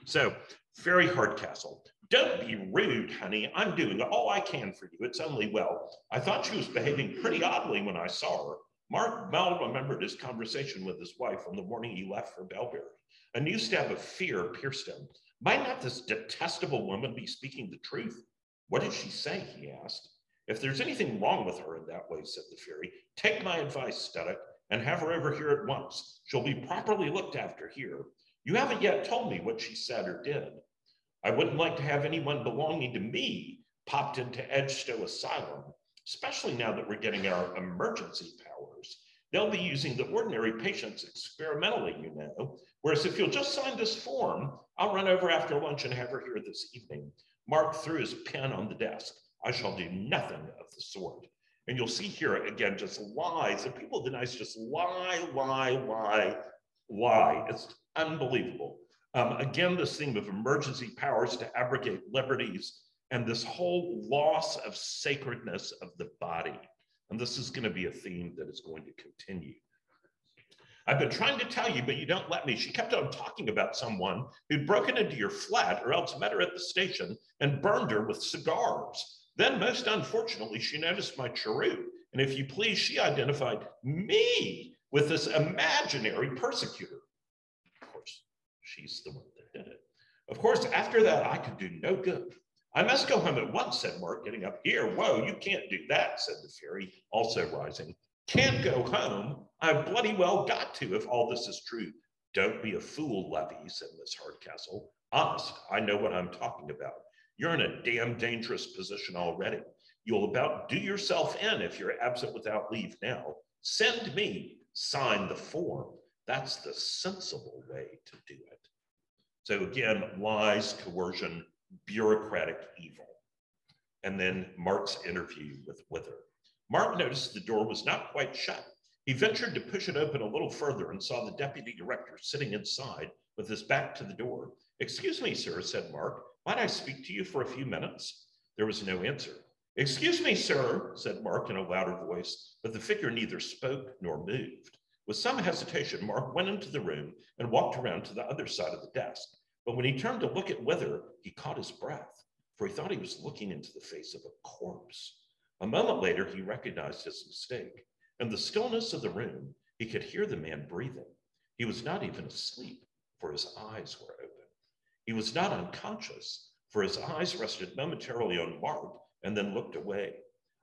So, Fairy Hardcastle, don't be rude, honey. I'm doing all I can for you. It's only well. I thought she was behaving pretty oddly when I saw her. Mark Mel remembered his conversation with his wife on the morning he left for Belbury. A new stab of fear pierced him. Might not this detestable woman be speaking the truth? What did she say? He asked. If there's anything wrong with her in that way, said the fairy, take my advice, Studdock, and have her over here at once. She'll be properly looked after here. You haven't yet told me what she said or did. I wouldn't like to have anyone belonging to me popped into Edgestow Asylum, especially now that we're getting our emergency powers. They'll be using the ordinary patients experimentally, you know. Whereas if you'll just sign this form, I'll run over after lunch and have her here this evening. Mark threw his pen on the desk. I shall do nothing of the sort. And you'll see here again just lies. And people deny just lie, lie, lie, lie. It's unbelievable. Um, again, this theme of emergency powers to abrogate liberties and this whole loss of sacredness of the body. And this is going to be a theme that is going to continue. I've been trying to tell you, but you don't let me. She kept on talking about someone who'd broken into your flat or else met her at the station and burned her with cigars. Then, most unfortunately, she noticed my cheroot. And if you please, she identified me with this imaginary persecutor. Of course, she's the one that did it. Of course, after that, I could do no good. I must go home at once, said Mark, getting up. Here, whoa, you can't do that, said the fairy, also rising. Can't go home? I've bloody well got to if all this is true. Don't be a fool, Levy, said Miss Hardcastle. Honest, I know what I'm talking about. You're in a damn dangerous position already. You'll about do yourself in if you're absent without leave now. Send me, sign the form. That's the sensible way to do it. So again, lies, coercion, bureaucratic evil. And then Mark's interview with Wither. Mark noticed the door was not quite shut. He ventured to push it open a little further and saw the deputy director sitting inside with his back to the door. Excuse me, sir, said Mark. Might I speak to you for a few minutes? There was no answer. Excuse me, sir, said Mark in a louder voice, but the figure neither spoke nor moved. With some hesitation, Mark went into the room and walked around to the other side of the desk. But when he turned to look at Wither, he caught his breath, for he thought he was looking into the face of a corpse. A moment later, he recognized his mistake. In the stillness of the room, he could hear the man breathing. He was not even asleep, for his eyes were. He was not unconscious, for his eyes rested momentarily on Mark and then looked away.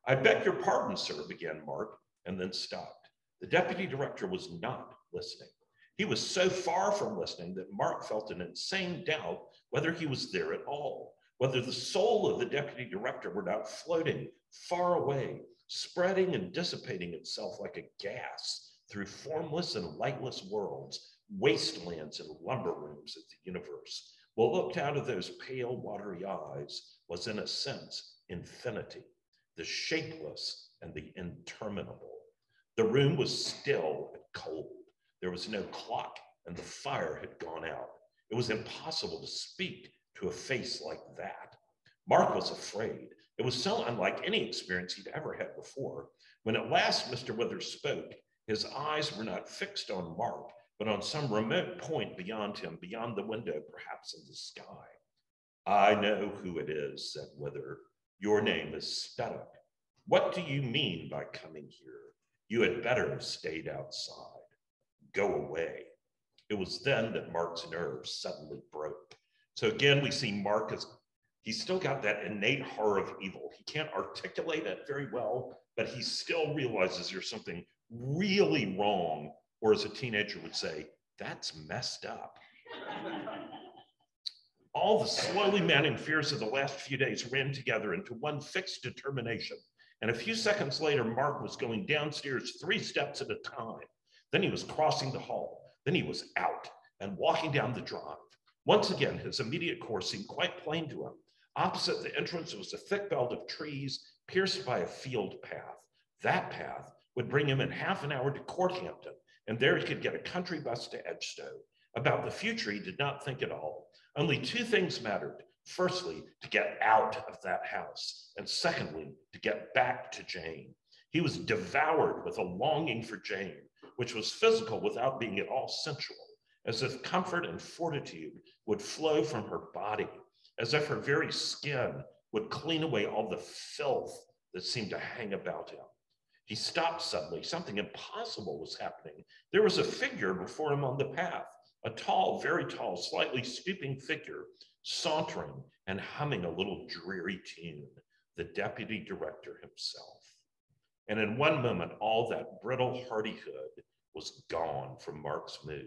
I beg your pardon, sir, began Mark, and then stopped. The deputy director was not listening. He was so far from listening that Mark felt an insane doubt whether he was there at all, whether the soul of the deputy director were not floating far away, spreading and dissipating itself like a gas through formless and lightless worlds, wastelands and lumber rooms of the universe. What looked out of those pale, watery eyes was, in a sense, infinity, the shapeless and the interminable. The room was still and cold. There was no clock, and the fire had gone out. It was impossible to speak to a face like that. Mark was afraid. It was so unlike any experience he'd ever had before. When at last Mr. Withers spoke, his eyes were not fixed on Mark, but on some remote point beyond him, beyond the window, perhaps in the sky. I know who it is, said Wither. Your name is Studdock. What do you mean by coming here? You had better have stayed outside. Go away. It was then that Mark's nerves suddenly broke. So again, we see Mark as he's still got that innate horror of evil. He can't articulate it very well, but he still realizes there's something really wrong, or as a teenager would say, that's messed up. All the slowly mounting fears of the last few days ran together into one fixed determination. And a few seconds later, Mark was going downstairs three steps at a time. Then he was crossing the hall. Then he was out and walking down the drive. Once again, his immediate course seemed quite plain to him. Opposite the entrance was a thick belt of trees pierced by a field path. That path would bring him in half an hour to Courthampton, and there he could get a country bus to Edgestow. About the future, he did not think at all. Only two things mattered. Firstly, to get out of that house, and secondly, to get back to Jane. He was devoured with a longing for Jane, which was physical without being at all sensual, as if comfort and fortitude would flow from her body, as if her very skin would clean away all the filth that seemed to hang about him. He stopped suddenly. Something impossible was happening. There was a figure before him on the path, a tall, very tall, slightly stooping figure, sauntering and humming a little dreary tune, the deputy director himself. And in one moment, all that brittle hardihood was gone from Mark's mood.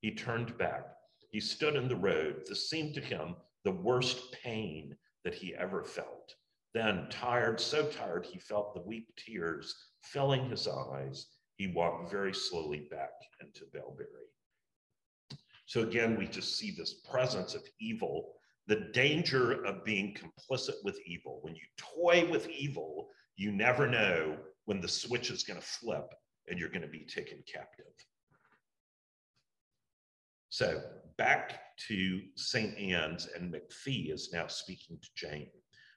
He turned back. He stood in the road. This seemed to him the worst pain that he ever felt. Then, tired, so tired, he felt the weak tears filling his eyes. He walked very slowly back into Belbury. So, again, we just see this presence of evil, the danger of being complicit with evil. When you toy with evil, you never know when the switch is going to flip and you're going to be taken captive. So, back to St. Anne's, and MacPhee is now speaking to Jane.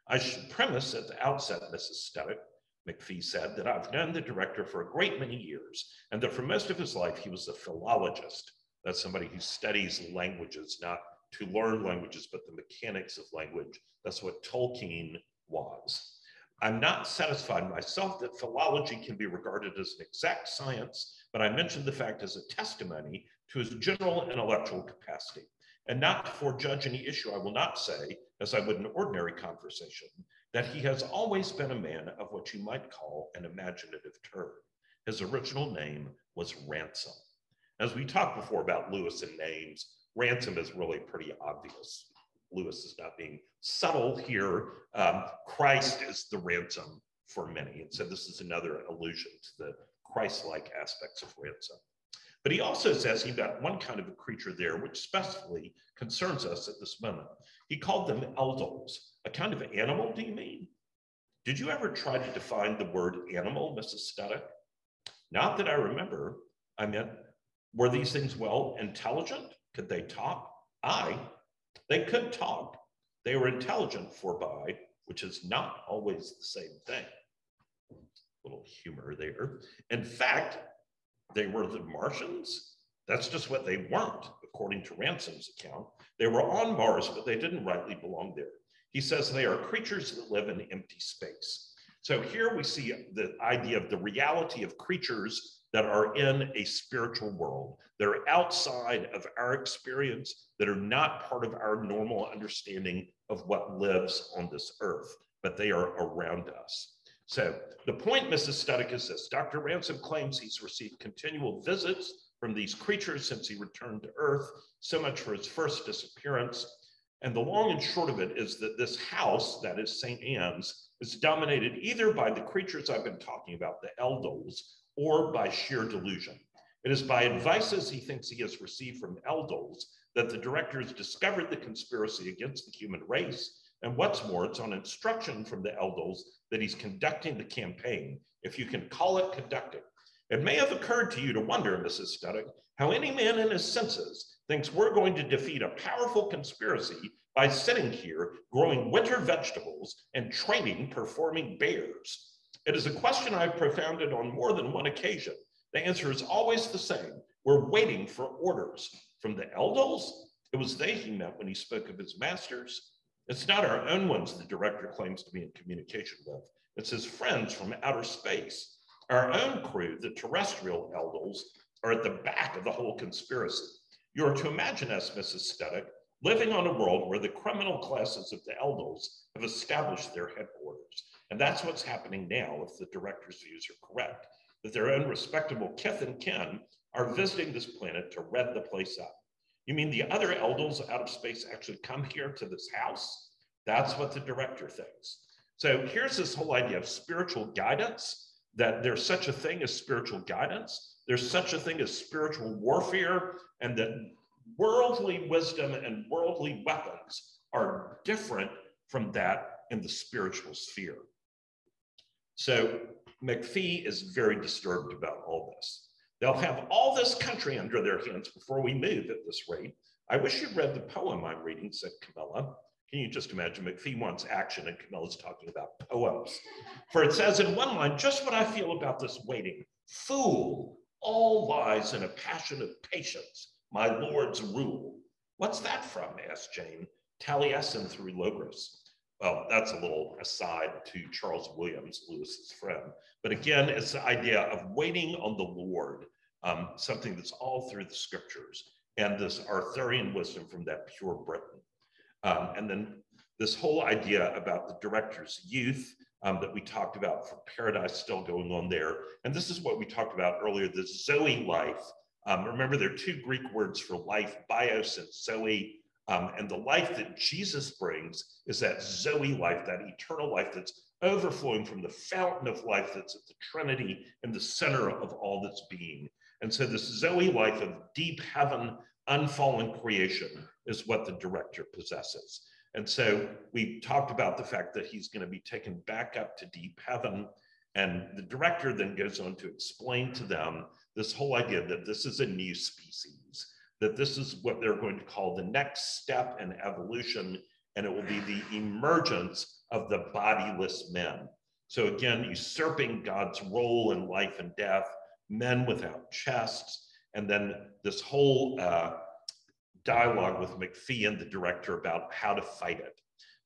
I should premise at the outset, Mrs. Studdock, MacPhee said, that I've known the director for a great many years, and that for most of his life he was a philologist. That's somebody who studies languages, not to learn languages, but the mechanics of language. That's what Tolkien was. I'm not satisfied myself that philology can be regarded as an exact science, but I mentioned the fact as a testimony to his general intellectual capacity. And not to forejudge any issue, I will not say, as I would in ordinary conversation, that he has always been a man of what you might call an imaginative turn. His original name was Ransom. As we talked before about Lewis and names, Ransom is really pretty obvious. Lewis is not being subtle here. Um, Christ is the ransom for many. And so this is another allusion to the Christ like aspects of ransom. But he also says he got one kind of a creature there, which specifically concerns us at this moment. He called them eldils, a kind of animal, do you mean? Did you ever try to define the word animal, Mrs. Studdock? Not that I remember. I meant, were these things well intelligent? Could they talk? I. They could talk. They were intelligent, forby. which is not always the same thing. A little humor there. In fact, they were the Martians. That's just what they weren't, according to Ransom's account. They were on Mars, but they didn't rightly belong there. He says they are creatures that live in empty space. So here we see the idea of the reality of creatures that are in a spiritual world, that are outside of our experience, that are not part of our normal understanding of what lives on this earth, but they are around us. So the point, Mrs. Studdock, is this. Dr. Ransom claims he's received continual visits from these creatures since he returned to Earth, so much for his first disappearance. And the long and short of it is that this house, that is St. Anne's, is dominated either by the creatures I've been talking about, the Eldils, or by sheer delusion. It is by advices he thinks he has received from Eldils that the directors discovered the conspiracy against the human race. And what's more, it's on instruction from the Eldils that he's conducting the campaign, if you can call it conducting. It may have occurred to you to wonder, Mrs. Studdock, how any man in his senses thinks we're going to defeat a powerful conspiracy by sitting here growing winter vegetables and training performing bears. It is a question I've propounded on more than one occasion. The answer is always the same. We're waiting for orders from the Eldils. It was they he meant when he spoke of his masters. It's not our own ones the director claims to be in communication with. It's his friends from outer space. Our own crew, the terrestrial Eldils, are at the back of the whole conspiracy. You are to imagine us, Mrs. Studdock, living on a world where the criminal classes of the Eldils have established their headquarters. And that's what's happening now if the director's views are correct, that their own respectable kith and kin are visiting this planet to red the place up. You mean the other Eldils out of space actually come here to this house? That's what the director thinks. So here's this whole idea of spiritual guidance, that there's such a thing as spiritual guidance, there's such a thing as spiritual warfare, and that worldly wisdom and worldly weapons are different from that in the spiritual sphere. So MacPhee is very disturbed about all this. They'll have all this country under their hands before we move at this rate. I wish you'd read the poem I'm reading, said Camilla. Can you just imagine? MacPhee wants action, and Camilla's talking about poems. For it says in one line, just what I feel about this waiting. Fool, all lies in a passion of patience, my lord's rule. What's that from? asked Jane, Taliessin through Logres. Well, that's a little aside to Charles Williams, Lewis's friend. But again, it's the idea of waiting on the Lord, um, something that's all through the scriptures, and this Arthurian wisdom from that pure Britain. Um, and then this whole idea about the director's youth um, that we talked about for Paradise still going on there. And this is what we talked about earlier, the Zoe life. Um, remember, there are two Greek words for life, bios and Zoe. Um, and the life that Jesus brings is that Zoe life, that eternal life that's overflowing from the fountain of life that's at the Trinity in the center of all that's being. And so, this Zoe life of deep heaven, unfallen creation is what the director possesses. And so, we talked about the fact that he's going to be taken back up to deep heaven. And the director then goes on to explain to them this whole idea that this is a new species that this is what they're going to call the next step in evolution, and it will be the emergence of the bodiless men. So again, usurping God's role in life and death, men without chests, and then this whole uh, dialogue with MacPhee and the director about how to fight it.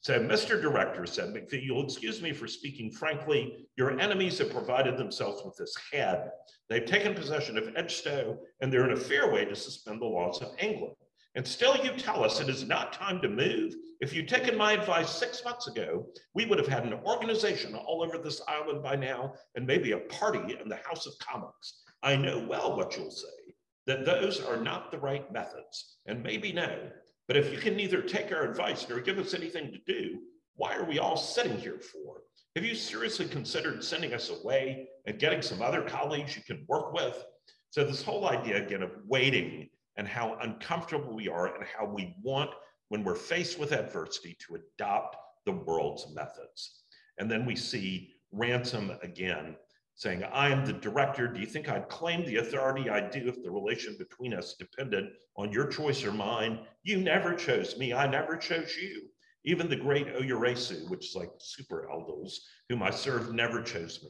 So Mr. Director said, MacPhee, you'll excuse me for speaking frankly. Your enemies have provided themselves with this head. They've taken possession of Edgestow, and they're in a fair way to suspend the laws of England. And still you tell us it is not time to move. If you'd taken my advice six months ago, we would have had an organization all over this island by now, and maybe a party in the House of Commons. I know well what you'll say, that those are not the right methods, and maybe no, but if you can neither take our advice nor give us anything to do, why are we all sitting here for? Have you seriously considered sending us away and getting some other colleagues you can work with? So, this whole idea again of waiting and how uncomfortable we are and how we want, when we're faced with adversity, to adopt the world's methods. And then we see Ransom again saying, I am the director. Do you think I'd claim the authority I do if the relation between us depended on your choice or mine? You never chose me. I never chose you. Even the great Oyéresu, which is like super eldils, whom I serve, never chose me.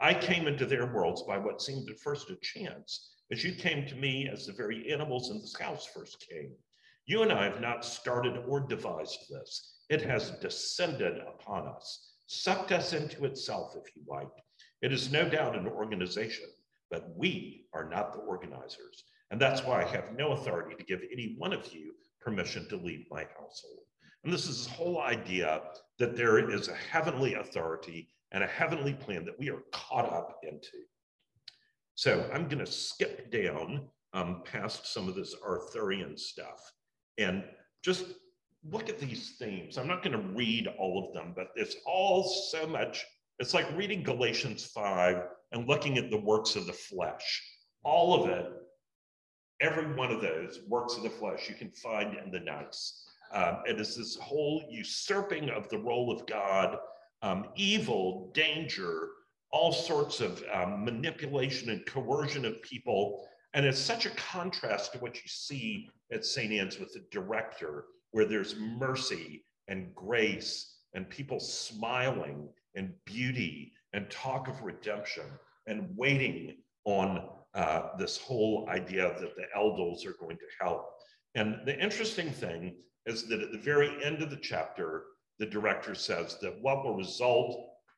I came into their worlds by what seemed at first a chance, as you came to me as the very animals in this house first came. You and I have not started or devised this. It has descended upon us, sucked us into itself, if you like. It is no doubt an organization, but we are not the organizers. And that's why I have no authority to give any one of you permission to leave my household. And this is this whole idea that there is a heavenly authority and a heavenly plan that we are caught up into. So I'm going to skip down um, past some of this Arthurian stuff and just look at these themes. I'm not going to read all of them, but it's all so much. It's like reading Galatians 5 and looking at the works of the flesh. All of it, every one of those works of the flesh you can find in the NICE. Um, it is this whole usurping of the role of God, um, evil, danger, all sorts of um, manipulation and coercion of people. And it's such a contrast to what you see at St. Anne's with the director, where there's mercy and grace and people smiling and beauty and talk of redemption and waiting on uh, this whole idea that the eldils are going to help. And the interesting thing is that at the very end of the chapter, the director says that what will result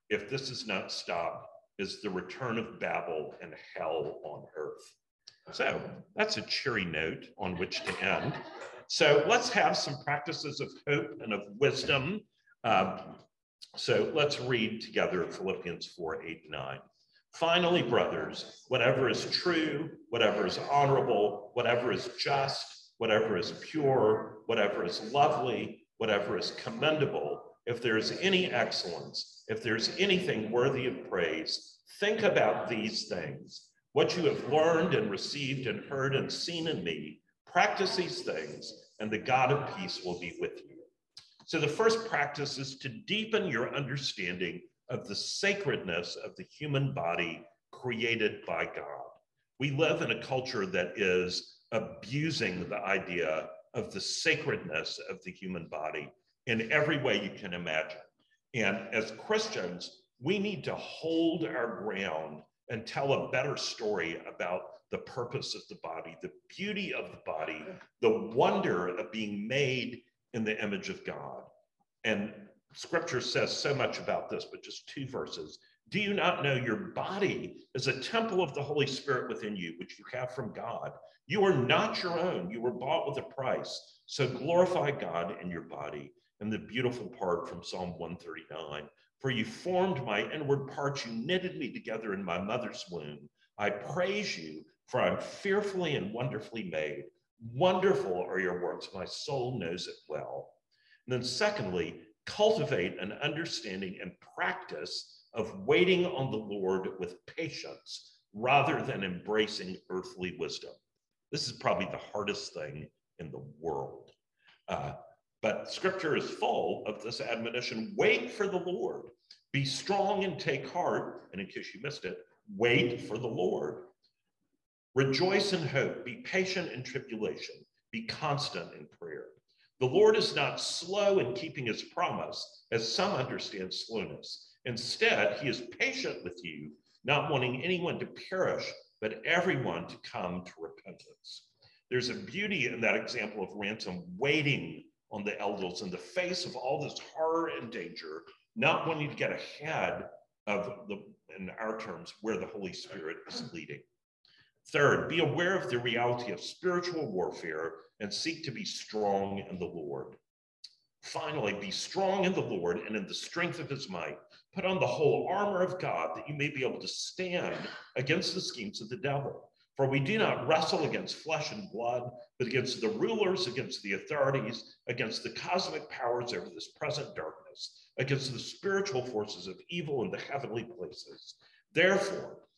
if this is not stopped is the return of Babel and hell on earth. So that's a cheery note on which to end. So let's have some practices of hope and of wisdom. Um, so let's read together Philippians 4 8 9. Finally, brothers, whatever is true, whatever is honorable, whatever is just, whatever is pure, whatever is lovely, whatever is commendable, if there's any excellence, if there's anything worthy of praise, think about these things. What you have learned and received and heard and seen in me, practice these things, and the God of peace will be with you. So, the first practice is to deepen your understanding of the sacredness of the human body created by God. We live in a culture that is abusing the idea of the sacredness of the human body in every way you can imagine. And as Christians, we need to hold our ground and tell a better story about the purpose of the body, the beauty of the body, the wonder of being made in the image of God. And scripture says so much about this, but just two verses. Do you not know your body is a temple of the Holy Spirit within you, which you have from God? You are not your own. You were bought with a price. So glorify God in your body. And the beautiful part from Psalm 139 For you formed my inward parts, you knitted me together in my mother's womb. I praise you, for I'm fearfully and wonderfully made. Wonderful are your works. My soul knows it well. And then, secondly, cultivate an understanding and practice of waiting on the Lord with patience rather than embracing earthly wisdom. This is probably the hardest thing in the world. Uh, but scripture is full of this admonition wait for the Lord, be strong and take heart. And in case you missed it, wait for the Lord. Rejoice in hope, be patient in tribulation, be constant in prayer. The Lord is not slow in keeping his promise, as some understand slowness. Instead, he is patient with you, not wanting anyone to perish, but everyone to come to repentance. There's a beauty in that example of ransom waiting on the eldils in the face of all this horror and danger, not wanting to get ahead of the, in our terms, where the Holy Spirit is leading. Third, be aware of the reality of spiritual warfare and seek to be strong in the Lord. Finally, be strong in the Lord and in the strength of his might. Put on the whole armor of God that you may be able to stand against the schemes of the devil. For we do not wrestle against flesh and blood, but against the rulers, against the authorities, against the cosmic powers over this present darkness, against the spiritual forces of evil in the heavenly places. Therefore,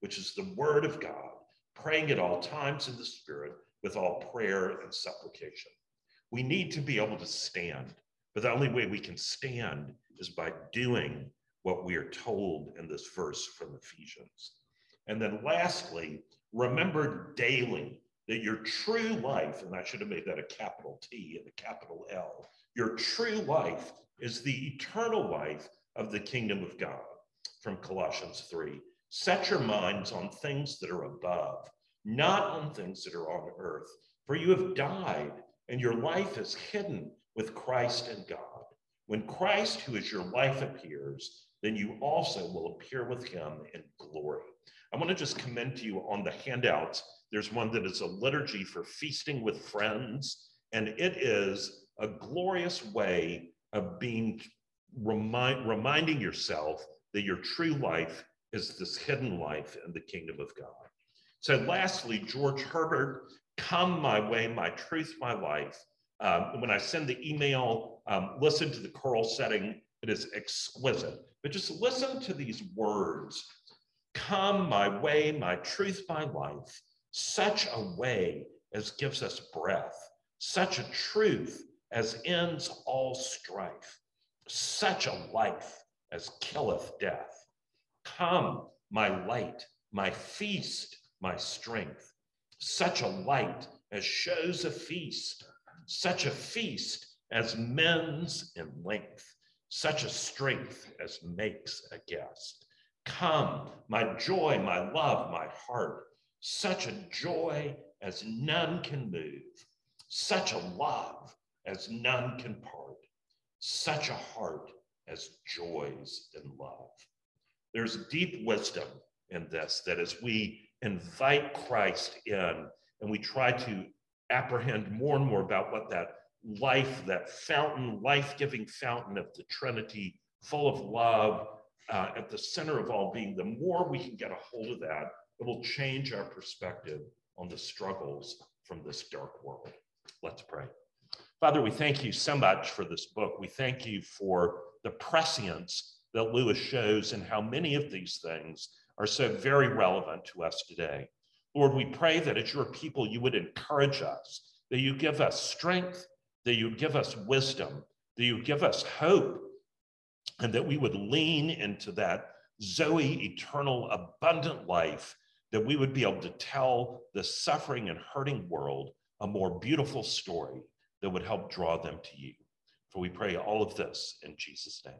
which is the word of God, praying at all times in the Spirit with all prayer and supplication. We need to be able to stand, but the only way we can stand is by doing what we are told in this verse from Ephesians. And then lastly, remember daily that your true life, and I should have made that a capital T and a capital L, your true life is the eternal life of the kingdom of God from Colossians 3. Set your minds on things that are above, not on things that are on earth, for you have died and your life is hidden with Christ in God. When Christ, who is your life, appears, then you also will appear with him in glory. I want to just commend to you on the handouts. There's one that is a liturgy for feasting with friends, and it is a glorious way of being remind, reminding yourself that your true life is this hidden life in the kingdom of God. So, lastly, George Herbert, come my way, my truth, my life. Um, when I send the email, um, listen to the choral setting. It is exquisite. But just listen to these words Come my way, my truth, my life, such a way as gives us breath, such a truth as ends all strife, such a life as killeth death. Come, my light, my feast, my strength, such a light as shows a feast, such a feast as mends in length, such a strength as makes a guest. Come, my joy, my love, my heart, such a joy as none can move, such a love as none can part, such a heart as joys in love. There's deep wisdom in this that as we invite Christ in and we try to apprehend more and more about what that life, that fountain, life giving fountain of the Trinity, full of love, uh, at the center of all being, the more we can get a hold of that, it will change our perspective on the struggles from this dark world. Let's pray. Father, we thank you so much for this book. We thank you for the prescience that Lewis shows and how many of these things are so very relevant to us today. Lord, we pray that as your people, you would encourage us, that you give us strength, that you give us wisdom, that you give us hope, and that we would lean into that Zoe eternal abundant life, that we would be able to tell the suffering and hurting world a more beautiful story that would help draw them to you. For we pray all of this in Jesus' name.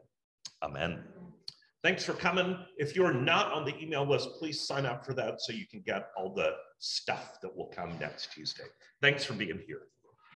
Amen. Thanks for coming. If you're not on the email list, please sign up for that so you can get all the stuff that will come next Tuesday. Thanks for being here.